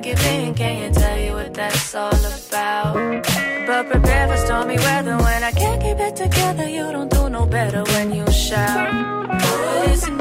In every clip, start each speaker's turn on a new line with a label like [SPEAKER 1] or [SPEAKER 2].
[SPEAKER 1] give in, can't tell you what that's all about. But prepare for stormy weather when I can't keep it together. You don't do no better when you shout. It's a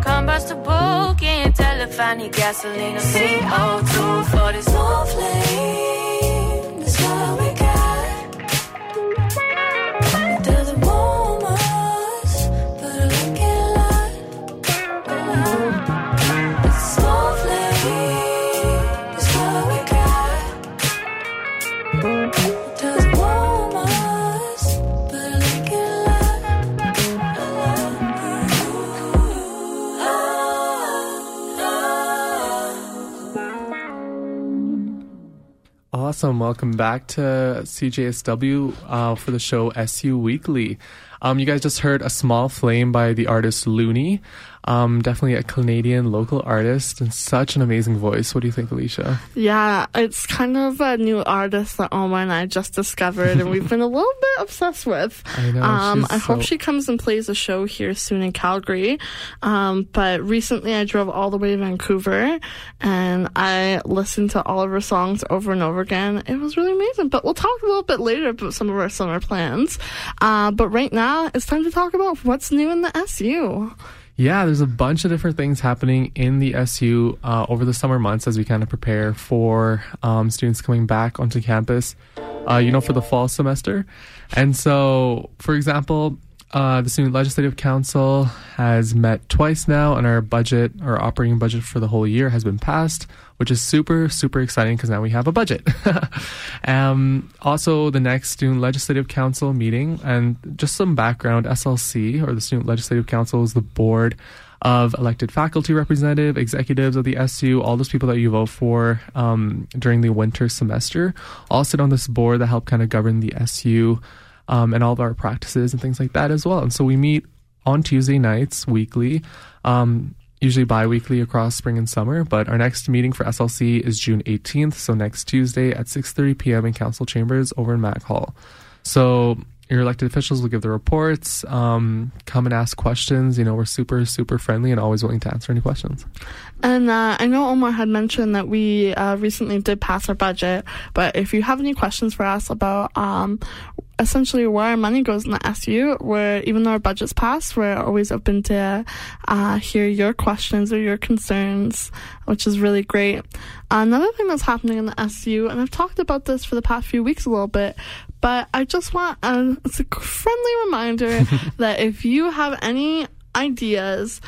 [SPEAKER 1] combustible. Can't tell if I need gasoline or CO2 for this small
[SPEAKER 2] Awesome. Welcome back to CJSW uh, for the show SU Weekly. Um, you guys just heard A Small Flame by the artist Looney. Um, definitely a Canadian local artist and such an amazing voice. What do you think, Alicia?
[SPEAKER 3] Yeah, it's kind of a new artist that Oma and I just discovered, and we've been a little bit obsessed with.
[SPEAKER 2] I know,
[SPEAKER 3] Um, I hope she comes and plays a show here soon in Calgary. Um, but recently I drove all the way to Vancouver, and I listened to all of her songs over and over again. It was really amazing. But we'll talk a little bit later about some of our summer plans. Uh, but right now it's time to talk about what's new in the SU.
[SPEAKER 2] Yeah, there's a bunch of different things happening in the SU uh, over the summer months as we kind of prepare for um, students coming back onto campus, uh, you know, for the fall semester. And so, for example, uh, the Student Legislative Council has met twice now, and our budget, our operating budget for the whole year has been passed, which is super, super exciting because now we have a budget. um, also, the next Student Legislative Council meeting, and just some background SLC, or the Student Legislative Council, is the board of elected faculty representative, executives of the SU, all those people that you vote for um, during the winter semester, all sit on this board that help kind of govern the SU um, and all of our practices and things like that as well. And so we meet on Tuesday nights weekly, um, usually bi-weekly across spring and summer. But our next meeting for SLC is June 18th, so next Tuesday at 6:30 p.m. in Council Chambers over in Mac Hall. So your elected officials will give the reports, um, come and ask questions. You know, we're super, super friendly and always willing to answer any questions.
[SPEAKER 3] And uh, I know Omar had mentioned that we uh, recently did pass our budget, but if you have any questions for us about um, essentially where our money goes in the SU, where even though our budget's passed, we're always open to uh, hear your questions or your concerns, which is really great. Another thing that's happening in the SU, and I've talked about this for the past few weeks a little bit, but I just want uh, it's a friendly reminder that if you have any ideas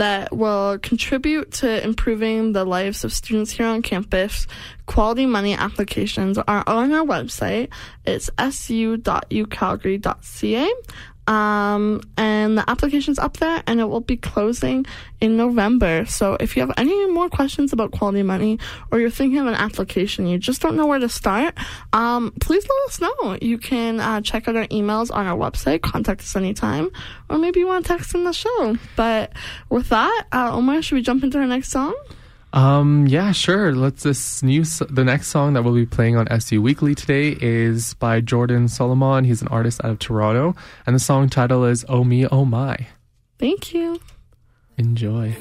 [SPEAKER 3] that will contribute to improving the lives of students here on campus. Quality money applications are on our website. It's su.ucalgary.ca. Um, and the application's up there and it will be closing in November. So if you have any more questions about quality money or you're thinking of an application, you just don't know where to start, um, please let us know. You can uh, check out our emails on our website, contact us anytime, or maybe you want to text in the show. But with that, uh, Omar, should we jump into our next song?
[SPEAKER 2] Um, yeah, sure. Let's this new the next song that we'll be playing on SU Weekly today is by Jordan Solomon. He's an artist out of Toronto, and the song title is "Oh Me, Oh My."
[SPEAKER 3] Thank you.
[SPEAKER 2] Enjoy.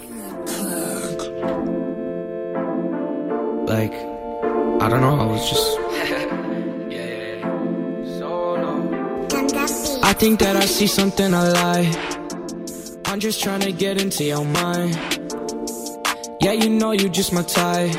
[SPEAKER 4] Like, I don't know, I was just. I think that I see something I like. I'm just trying to get into your mind. Yeah, you know you just my type.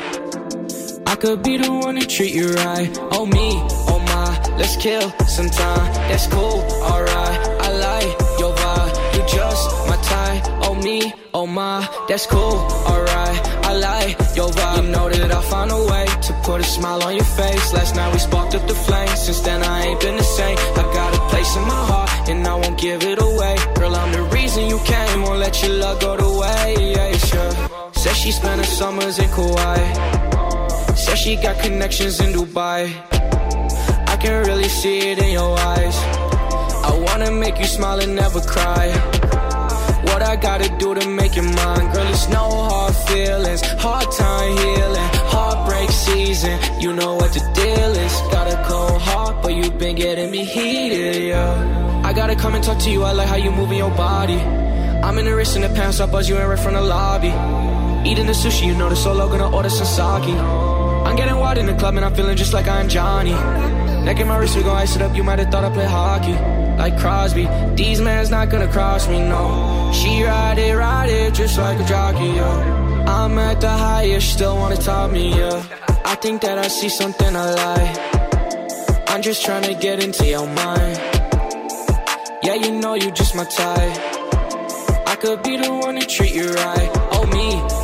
[SPEAKER 4] I could be the one to treat you right. Oh me, oh my, let's kill some time. That's cool, alright. I like your vibe. You just my type. Oh me, oh my, that's cool, alright. I like your vibe. You know that I found a way to put a smile on your face. Last night we sparked up the flame. Since then I ain't been the same. I got a place in my heart and I won't give it away. Girl, I'm the reason you came. Won't let your love go to waste. Said she spent her summers in Kauai. Said she got connections in Dubai. I can really see it in your eyes. I wanna make you smile and never cry. What I gotta do to make you mine, girl, it's no hard feelings, hard time healing, heartbreak season. You know what the deal is. Got a cold heart, but you've been getting me heated, yeah. I gotta come and talk to you. I like how you moving your body. I'm in the wrist in the pants, I buzz you in right from the lobby. Eating the sushi, you know the solo gonna order some sake. I'm getting wild in the club and I'm feeling just like I'm Johnny. Neck in my wrist, we gon' ice it up. You might have thought I play hockey, like Crosby. These man's not gonna cross me, no. She ride it, ride it, just like a jockey, yeah. I'm at the highest, still wanna top me, yeah. I think that I see something I like. I'm just trying to get into your mind. Yeah, you know you just my type. I could be the one to treat you right. Oh me,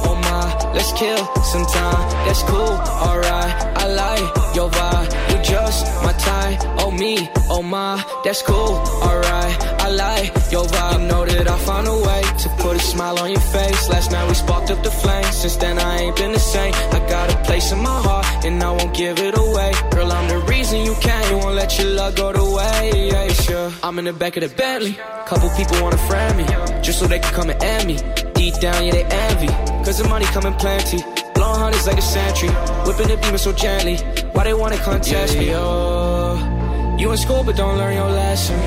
[SPEAKER 4] let's kill some time. That's cool, alright. I like your vibe. You just my type. Oh me, oh my, that's cool, alright. I like your vibe. You know that I found a way to put a smile on your face. Last night we sparked up the flame. Since then I ain't been the same. I got a place in my heart and I won't give it away. Girl, I'm the reason you came. Won't let your love go to waste. Yeah. I'm in the back of the Bentley. Couple people wanna friend me, just so they can come and end me. Deep down, yeah, they envy. Cause the money coming plenty. Blowing hundreds like a century. Whipping the beamer so gently. Why they wanna contest me? Oh, you in school but don't learn your lesson.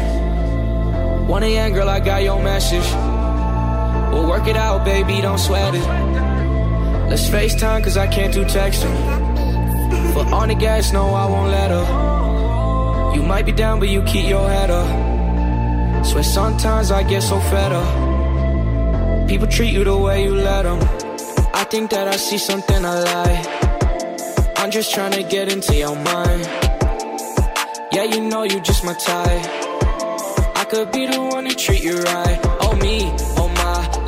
[SPEAKER 4] 1 a.m. girl, I got your message. We'll work it out, baby, don't sweat it. Let's FaceTime, cause I can't do texting. But on the gas, no, I won't let her. You might be down, but you keep your head up. Swear sometimes I get so fed up. People treat you the way you let them. I think that I see something I like. I'm just trying to get into your mind. Yeah, you know you just my type. I could be the one to treat you right. Oh me,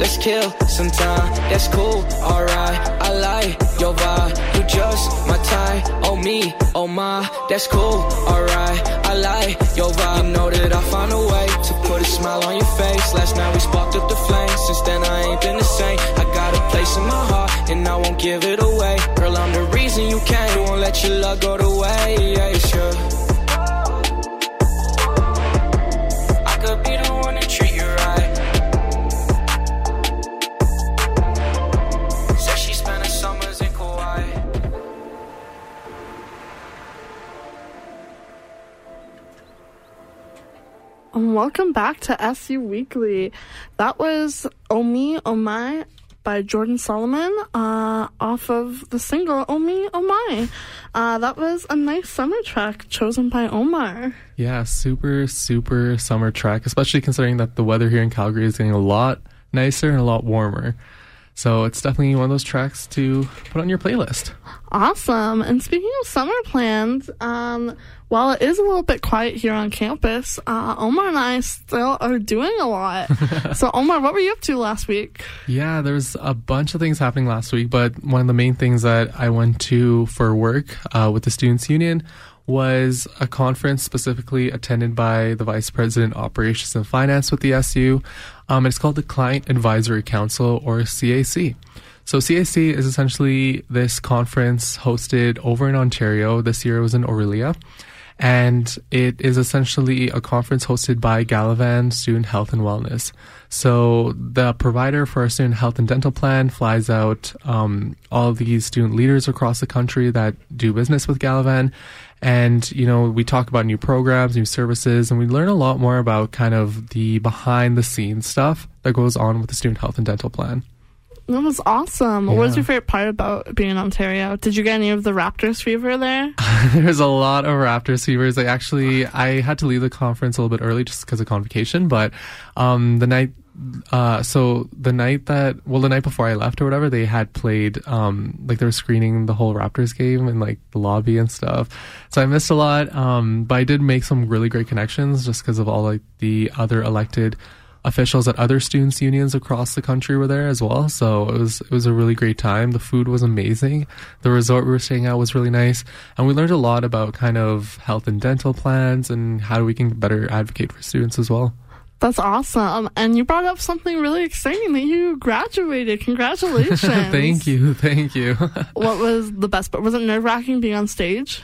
[SPEAKER 4] let's kill some time. That's cool, alright. I like your vibe. You just my type. Oh me, oh my, that's cool, alright. I like your vibe. You know that I found a way to put a smile on your face. Last night we sparked up the flame. Since then I ain't been the same. I got a place in my heart and I won't give it away. Girl, I'm the reason you came. Won't let your love go to waste. Yeah. I
[SPEAKER 3] Welcome back to SU Weekly. That was Oh Me, Oh by Jordan Solomon uh, off of the single Me, Oh My. Uh, that was a nice summer track chosen by Omar.
[SPEAKER 2] Yeah, super, super summer track, especially considering that the weather here in Calgary is getting a lot nicer and a lot warmer. So it's definitely one of those tracks to put on your playlist.
[SPEAKER 3] Awesome. And speaking of summer plans, um, while it is a little bit quiet here on campus, uh, Omar and I still are doing a lot. so, Omar, what were you up to last week?
[SPEAKER 2] Yeah, there was a bunch of things happening last week, but one of the main things that I went to for work uh, with the Students Union was a conference specifically attended by the Vice President Operations and Finance with the SU. Um, it's called the Client Advisory Council or CAC. So CAC is essentially this conference hosted over in Ontario. This year it was in Orillia. And it is essentially a conference hosted by Gallivan Student Health and Wellness. So the provider for our student health and dental plan flies out um, all these student leaders across the country that do business with Gallivan. And, you know, we talk about new programs, new services, and we learn a lot more about kind of the behind the scenes stuff that goes on with the student health and dental plan.
[SPEAKER 3] That was awesome.
[SPEAKER 2] Yeah.
[SPEAKER 3] What was your favorite part about being in Ontario? Did you get any of the Raptors fever there?
[SPEAKER 2] There's a lot of Raptors fevers. I actually I had to leave the conference a little bit early just because of convocation, but um, the night uh, so the night that well the night before I left or whatever they had played um like they were screening the whole Raptors game in like the lobby and stuff. So I missed a lot um but I did make some really great connections just because of all like the other elected officials at other students unions across the country were there as well. So it was it was a really great time. The food was amazing. The resort we were staying at was really nice. And we learned a lot about kind of health and dental plans and how we can better advocate for students as well
[SPEAKER 3] That's awesome. And you brought up something really exciting that you graduated. Congratulations.
[SPEAKER 2] thank you thank you
[SPEAKER 3] What was the best part? Was it nerve wracking being on stage?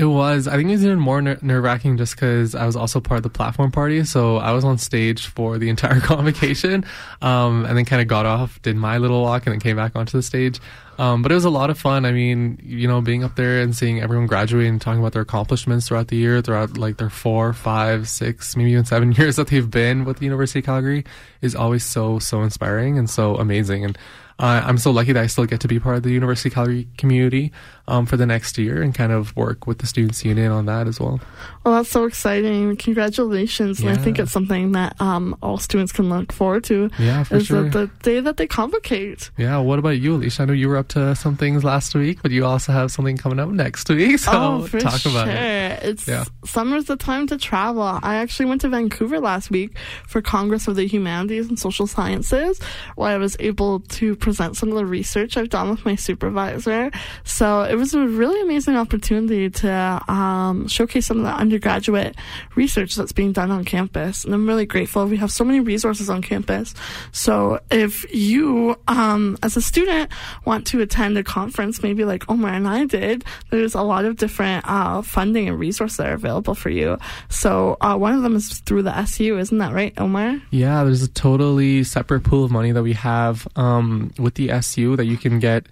[SPEAKER 2] It was. I think it was even more ner- nerve wracking just because I was also part of the platform party. So I was on stage for the entire convocation, um, and then kind of got off, did my little walk, and then came back onto the stage. Um, but it was a lot of fun. I mean, you know, being up there and seeing everyone graduate and talking about their accomplishments throughout the year, throughout like their four, five, six, maybe even seven years that they've been with the University of Calgary is always so, so inspiring and so amazing. And uh, I'm so lucky that I still get to be part of the University of Calgary community um, for the next year and kind of work with the Students Union on that as well.
[SPEAKER 3] Well, that's so exciting. Congratulations. And I think it's something that um, all students can look forward to.
[SPEAKER 2] Yeah, for
[SPEAKER 3] is
[SPEAKER 2] sure.
[SPEAKER 3] that the day that they convocate.
[SPEAKER 2] Yeah, what about you, Alicia? I know you were up to some things last week, but you also have something coming up next week. So
[SPEAKER 3] oh, for
[SPEAKER 2] talk
[SPEAKER 3] sure.
[SPEAKER 2] about it.
[SPEAKER 3] It's
[SPEAKER 2] Yeah.
[SPEAKER 3] summer's the time to travel. I actually went to Vancouver last week for Congress of the Humanities and Social Sciences, where I was able to present some of the research I've done with my supervisor. So it was a really amazing opportunity to um, showcase some of the undergraduate research that's being done on campus. And I'm really grateful. We have so many resources on campus. So if you, um, as a student, want to attend a conference, maybe like Omar and I did, there's a lot of different uh, funding and resources that are available for you. So uh, one of them is through the SU, isn't that right, Omar?
[SPEAKER 2] Yeah, there's a totally separate pool of money that we have um, with the SU that you can get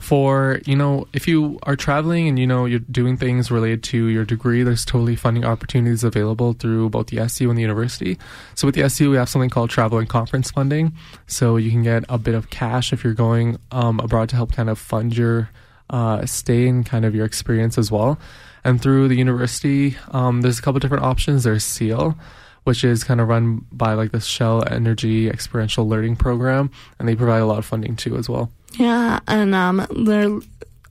[SPEAKER 2] for you know if you are traveling and you know you're doing things related to your degree there's totally funding opportunities available through both the SU and the university. So with the SU we have something called travel and conference funding. So you can get a bit of cash if you're going um, abroad to help kind of fund your uh, stay and kind of your experience as well. And through the university um, there's a couple different options. There's SEEL which is kind of run by like the Shell Energy Experiential Learning Program, and they provide a lot of funding too as well.
[SPEAKER 3] Yeah, and um, their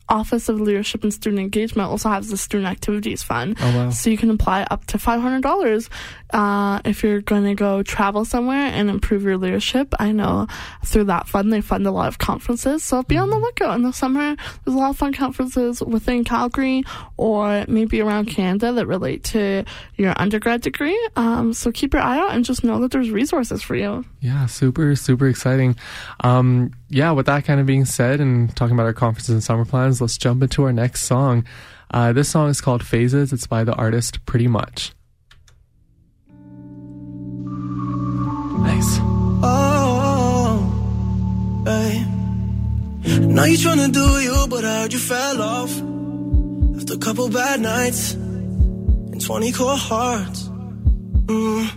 [SPEAKER 3] Office of Leadership and Student Engagement also has the Student Activities Fund.
[SPEAKER 2] Oh wow!
[SPEAKER 3] So you can apply up to five hundred dollars uh, if you're going to go travel somewhere and improve your leadership. I know through that fund they fund a lot of conferences, so be on the lookout in the summer. There's a lot of fun conferences within Calgary or maybe around Canada that relate to your undergrad degree. Um, so keep your eye out and just know that there's resources for you.
[SPEAKER 2] Yeah, super super exciting. Um, yeah, with that kind of being said, and talking about our conferences and summer plans, let's jump into our next song. Uh, this song is called Phases. It's by the artist PRETTYMUCH.
[SPEAKER 5] Oh, hey. Know you tryna do you, but I heard you fell off after a couple bad nights and 20 core hearts. Mm.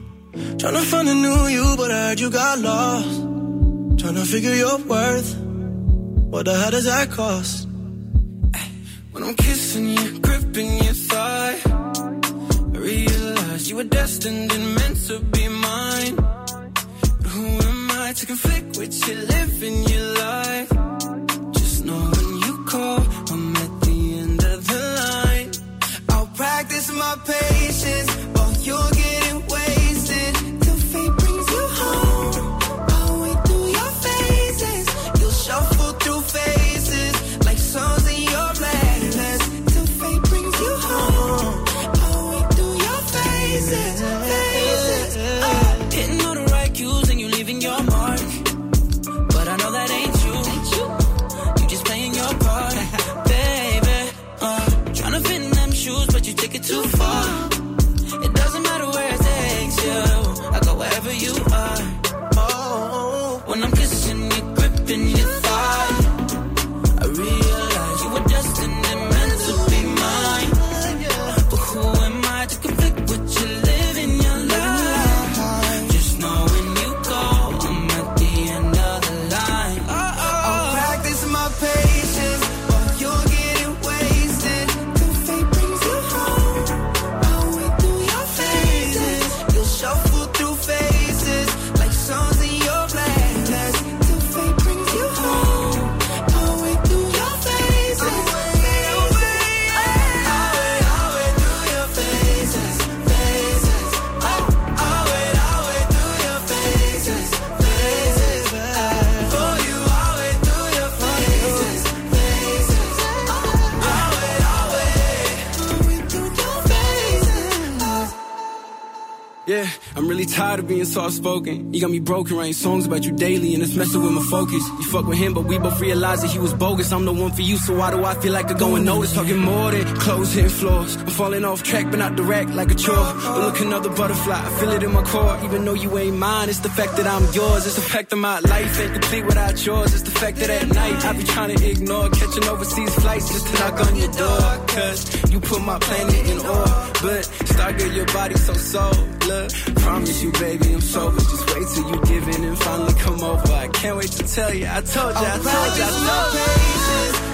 [SPEAKER 5] Tryna find a new you, but I heard you got lost. Tryna figure your worth. What the hell does that cost? When I'm kissing you, gripping your thigh, I realized you were destined and meant to be mine. To conflict with you living your life. Just know when you call, I'm at the end of the line. I'll practice my patience while you're
[SPEAKER 6] being soft spoken. You got me broken, writing songs about you daily, and it's messing with my focus. You fuck with him, but we both realize that he was bogus. I'm the one for you, so why do I feel like I go unnoticed? Talking more than clothes hitting floors. I'm falling off track, but not direct like a chore. But look, another butterfly, I feel it in my core. Even though you ain't mine, it's the fact that I'm yours. It's the fact that my life ain't complete without yours. It's the fact that at night I be trying to ignore catching overseas flights just to knock on your door. Cause you put my planet in awe. But stagger your body so soul. Look, promise you, baby, I'm sober. Just wait till you give in and finally come over. I can't wait to tell you. I told you, I told you, I told you.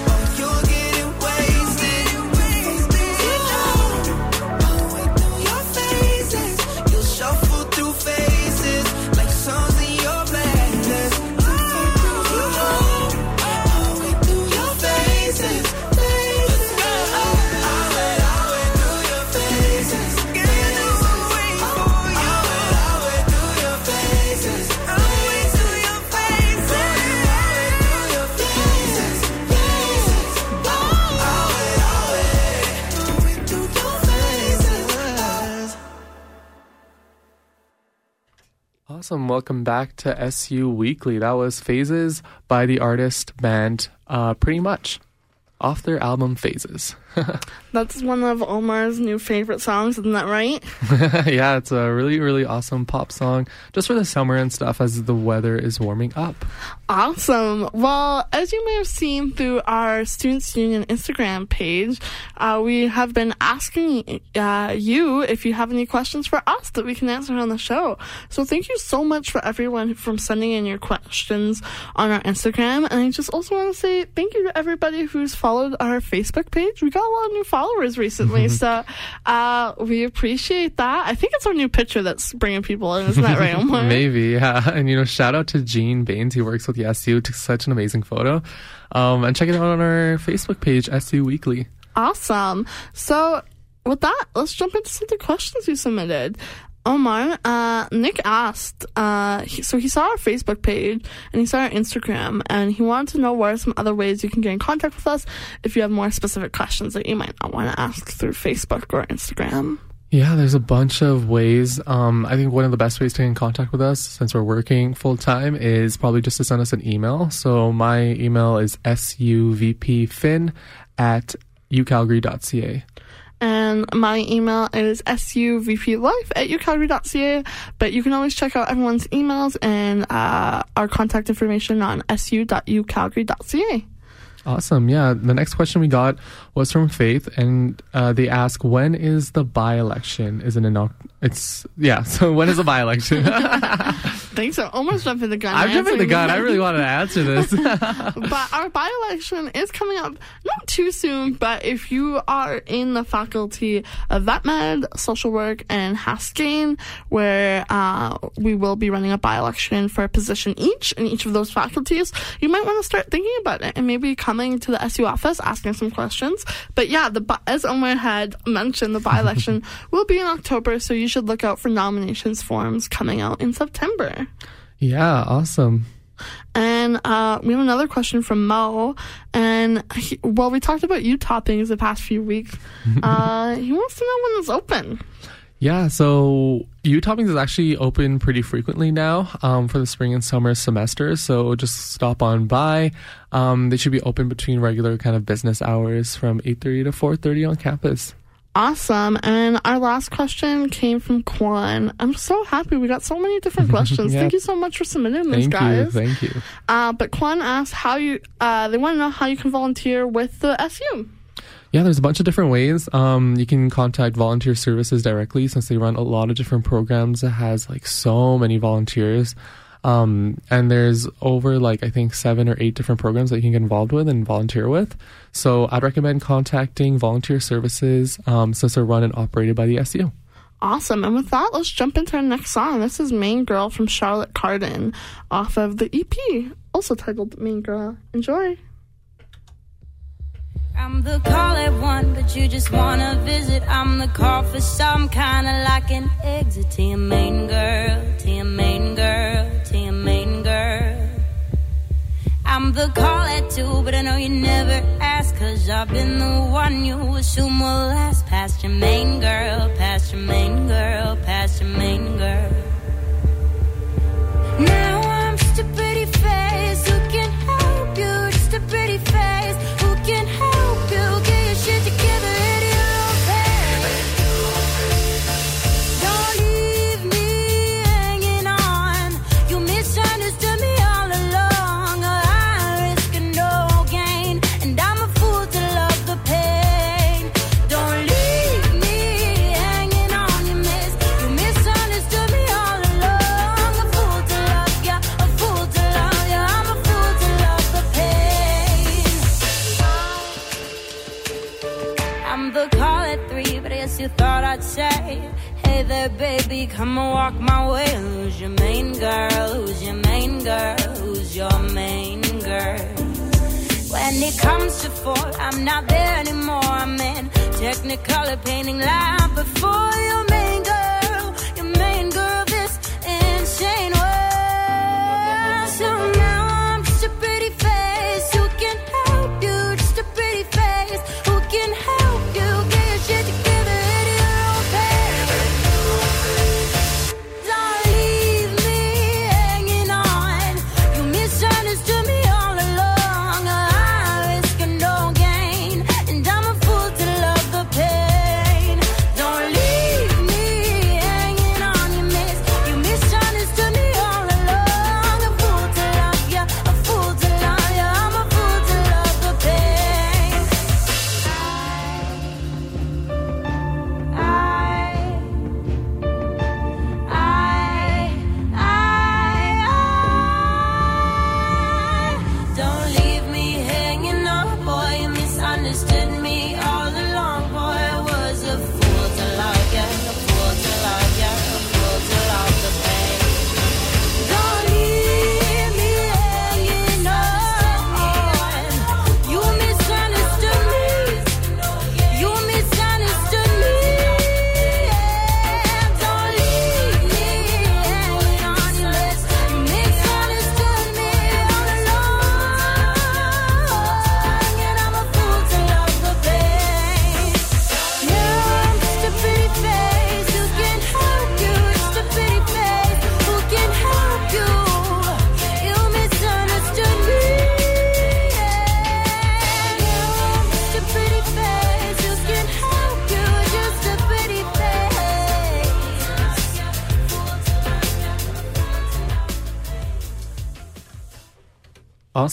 [SPEAKER 2] Awesome. Welcome back to SU Weekly. That was Phases by the artist band uh, PRETTYMUCH off their album Phases.
[SPEAKER 3] That's one of Omar's new favorite songs, isn't that right?
[SPEAKER 2] yeah, it's a really, really awesome pop song just for the summer and stuff as the weather is warming up.
[SPEAKER 3] Awesome. Well, as you may have seen through our Students Union Instagram page, uh, we have been asking uh, you if you have any questions for us that we can answer on the show. So thank you so much for everyone from sending in your questions on our Instagram. And I just also want to say thank you to everybody who's followed our Facebook page. We got a lot of new followers recently, so uh, we appreciate that. I think it's our new picture that's bringing people in, isn't that right, Omar?
[SPEAKER 2] Maybe, yeah. And you know, shout out to Gene Baines. He works with the SU. Took such an amazing photo. Um, and check it out on our Facebook page, SU Weekly.
[SPEAKER 3] Awesome. So, with that, let's jump into some of the questions you submitted. Omar, uh, Nick asked, uh, he, so he saw our Facebook page and he saw our Instagram and he wanted to know what are some other ways you can get in contact with us if you have more specific questions that you might not want to ask through Facebook or Instagram.
[SPEAKER 2] Yeah, there's a bunch of ways. Um, I think one of the best ways to get in contact with us, since we're working full time, is probably just to send us an email. So my email is suvpfin at ucalgary.ca.
[SPEAKER 3] And my email is suvplife at ucalgary.ca. But you can always check out everyone's emails and uh, our contact information on su.ucalgary.ca.
[SPEAKER 2] Awesome. Yeah. The next question we got was from Faith, and uh, they ask, "When is the by-election? Is it an? Oc- It's yeah. So when is the by-election?
[SPEAKER 3] Thanks. So almost jumping the gun.
[SPEAKER 2] I'm jumping the gun. I really wanted to answer this.
[SPEAKER 3] but our by election is coming up not too soon, but if you are in the faculty of vet med, social work, and Haskayne, where uh, we will be running a by election for a position each in each of those faculties, you might want to start thinking about it and maybe coming to the SU office asking some questions. But yeah, the as Omar had mentioned, the by election will be in October, so you should look out for nominations forms coming out in September.
[SPEAKER 2] yeah, awesome.
[SPEAKER 3] And uh, we have another question from Mo. And he, well, we talked about you toppings the past few weeks. uh, he wants to know when it's open.
[SPEAKER 2] Yeah, so U Toppings is actually open pretty frequently now um, for the spring and summer semesters. So just stop on by. Um, they should be open between regular kind of business hours from 8.30 to 4.30 on campus.
[SPEAKER 3] Awesome. And our last question came from Kwan. I'm so happy we got so many different questions.
[SPEAKER 2] Yeah.
[SPEAKER 3] Thank you so much for submitting these
[SPEAKER 2] Thank
[SPEAKER 3] guys.
[SPEAKER 2] you. Thank you.
[SPEAKER 3] Uh, but Kwan asked how you, uh, they want to know how you can volunteer with the SU.
[SPEAKER 2] Yeah, there's a bunch of different ways. Um, you can contact volunteer services directly since they run a lot of different programs that has like so many volunteers. Um, and there's over like I think seven or eight different programs that you can get involved with and volunteer with. So I'd recommend contacting volunteer services um, since they're run and operated by the SU.
[SPEAKER 3] Awesome. And with that, let's jump into our next song. This is Main Girl from Charlotte Cardin off of the EP, also titled Main Girl. Enjoy.
[SPEAKER 7] I'm the call at one, but you just wanna visit. I'm the call for some kind of like an exit to your main girl, to your main girl, to your main girl. I'm the call at two, but I know you never ask, cause I've been the one you assume will last past your main girl, past your main girl, past your main girl.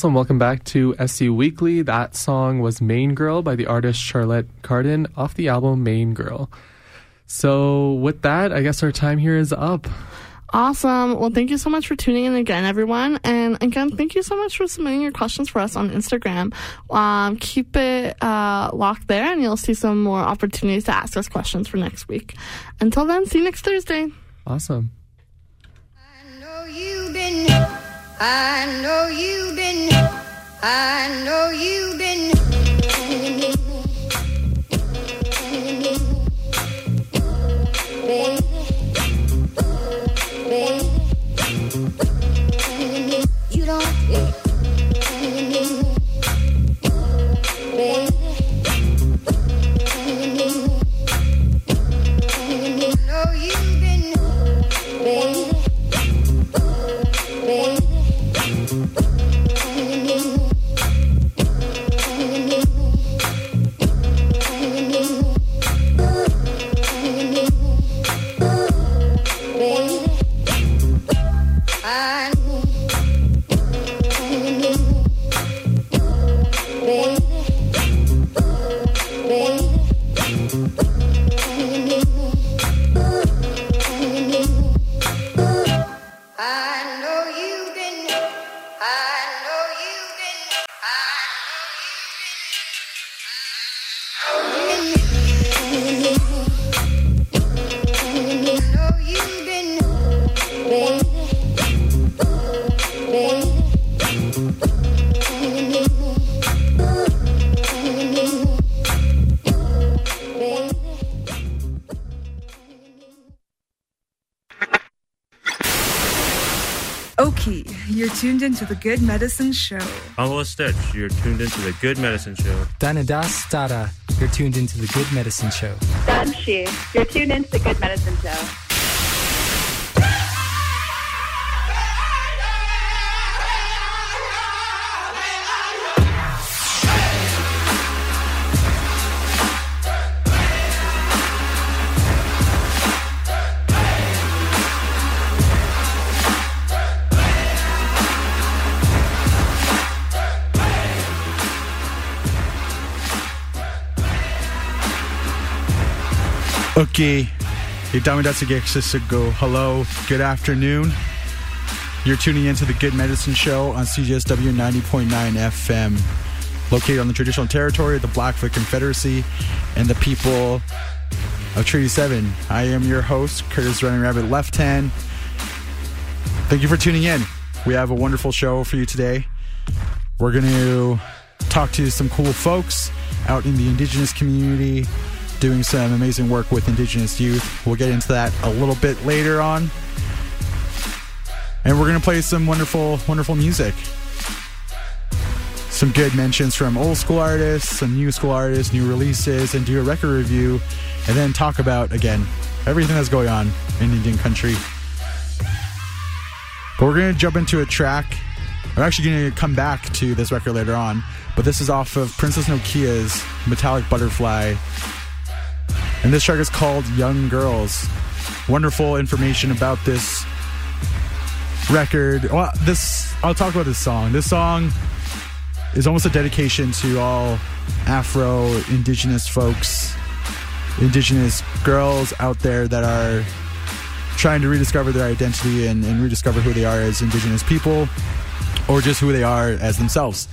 [SPEAKER 2] Awesome. Welcome back to SU Weekly. That song was Main Girl by the artist Charlotte Cardin off the album Main Girl. So, with that, I guess our time here is up.
[SPEAKER 3] Awesome. Well, thank you so much for tuning in again, everyone. And again, thank you so much for submitting your questions for us on Instagram. Um, keep it uh, locked there, and you'll see some more opportunities to ask us questions for next week. Until then, see you next Thursday.
[SPEAKER 2] Awesome.
[SPEAKER 7] I know you've been, I know you've been. Baby, baby, you don't,
[SPEAKER 8] Oki, you're tuned into the Good Medicine Show.
[SPEAKER 9] Uncle Stitch, you're tuned into the Good Medicine Show.
[SPEAKER 10] Danadas Tara, you're tuned into the Good Medicine Show.
[SPEAKER 11] Done she. You're tuned into the Good Medicine Show.
[SPEAKER 12] Okay, go. Hello, good afternoon. You're tuning into the Good Medicine Show on CJSW 90.9 FM, located on the traditional territory of the Blackfoot Confederacy and the people of Treaty 7. I am your host, Curtis Running Rabbit Left Hand. Thank you for tuning in. We have a wonderful show for you today. We're going to talk to some cool folks out in the indigenous community doing some amazing work with indigenous youth. We'll get into that a little bit later on. And we're going to play some wonderful, wonderful music. Some good mentions from old school artists, some new school artists, new releases, and do a record review, and then talk about, again, everything that's going on in Indian country. But we're going to jump into a track. I'm actually going to come back to this record later on, but this is off of Princess Nokia's Metallic Butterfly and this track is called Young Girls. Wonderful information about this record. Well, this I'll talk about this song. This song is almost a dedication to all Afro indigenous folks, indigenous girls out there that are trying to rediscover their identity and, and rediscover who they are as indigenous people or just who they are as themselves.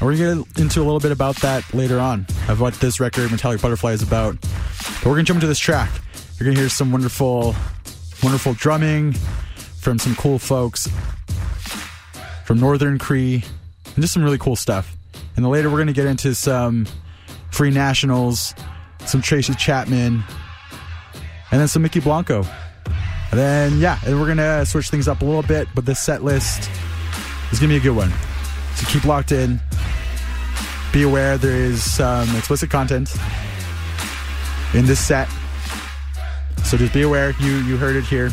[SPEAKER 12] And we're going to get into a little bit about that later on, of what this record, Metallic Butterfly, is about. But we're going to jump into this track. You're going to hear some wonderful, wonderful drumming from some cool folks from Northern Cree, and just some really cool stuff. And then later we're going to get into some Free Nationals, some Tracy Chapman, and then some Mykki Blanco. And then, yeah, and we're going to switch things up a little bit, but this set list is going to be a good one. So keep locked in. Be aware there is some explicit content in this set. So just be aware. You you heard it here.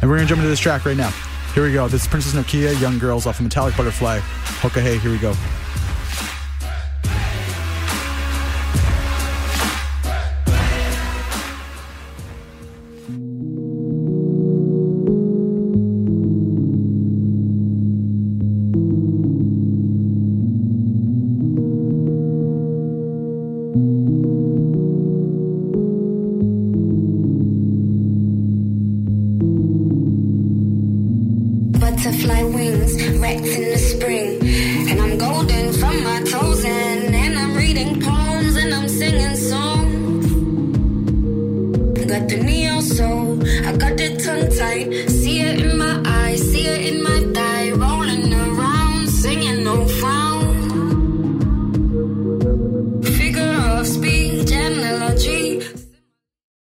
[SPEAKER 12] And we're gonna jump into this track right now. Here we go. This is Princess Nokia, Young Girls off of Metallic Butterfly. Hoka hey, here we go.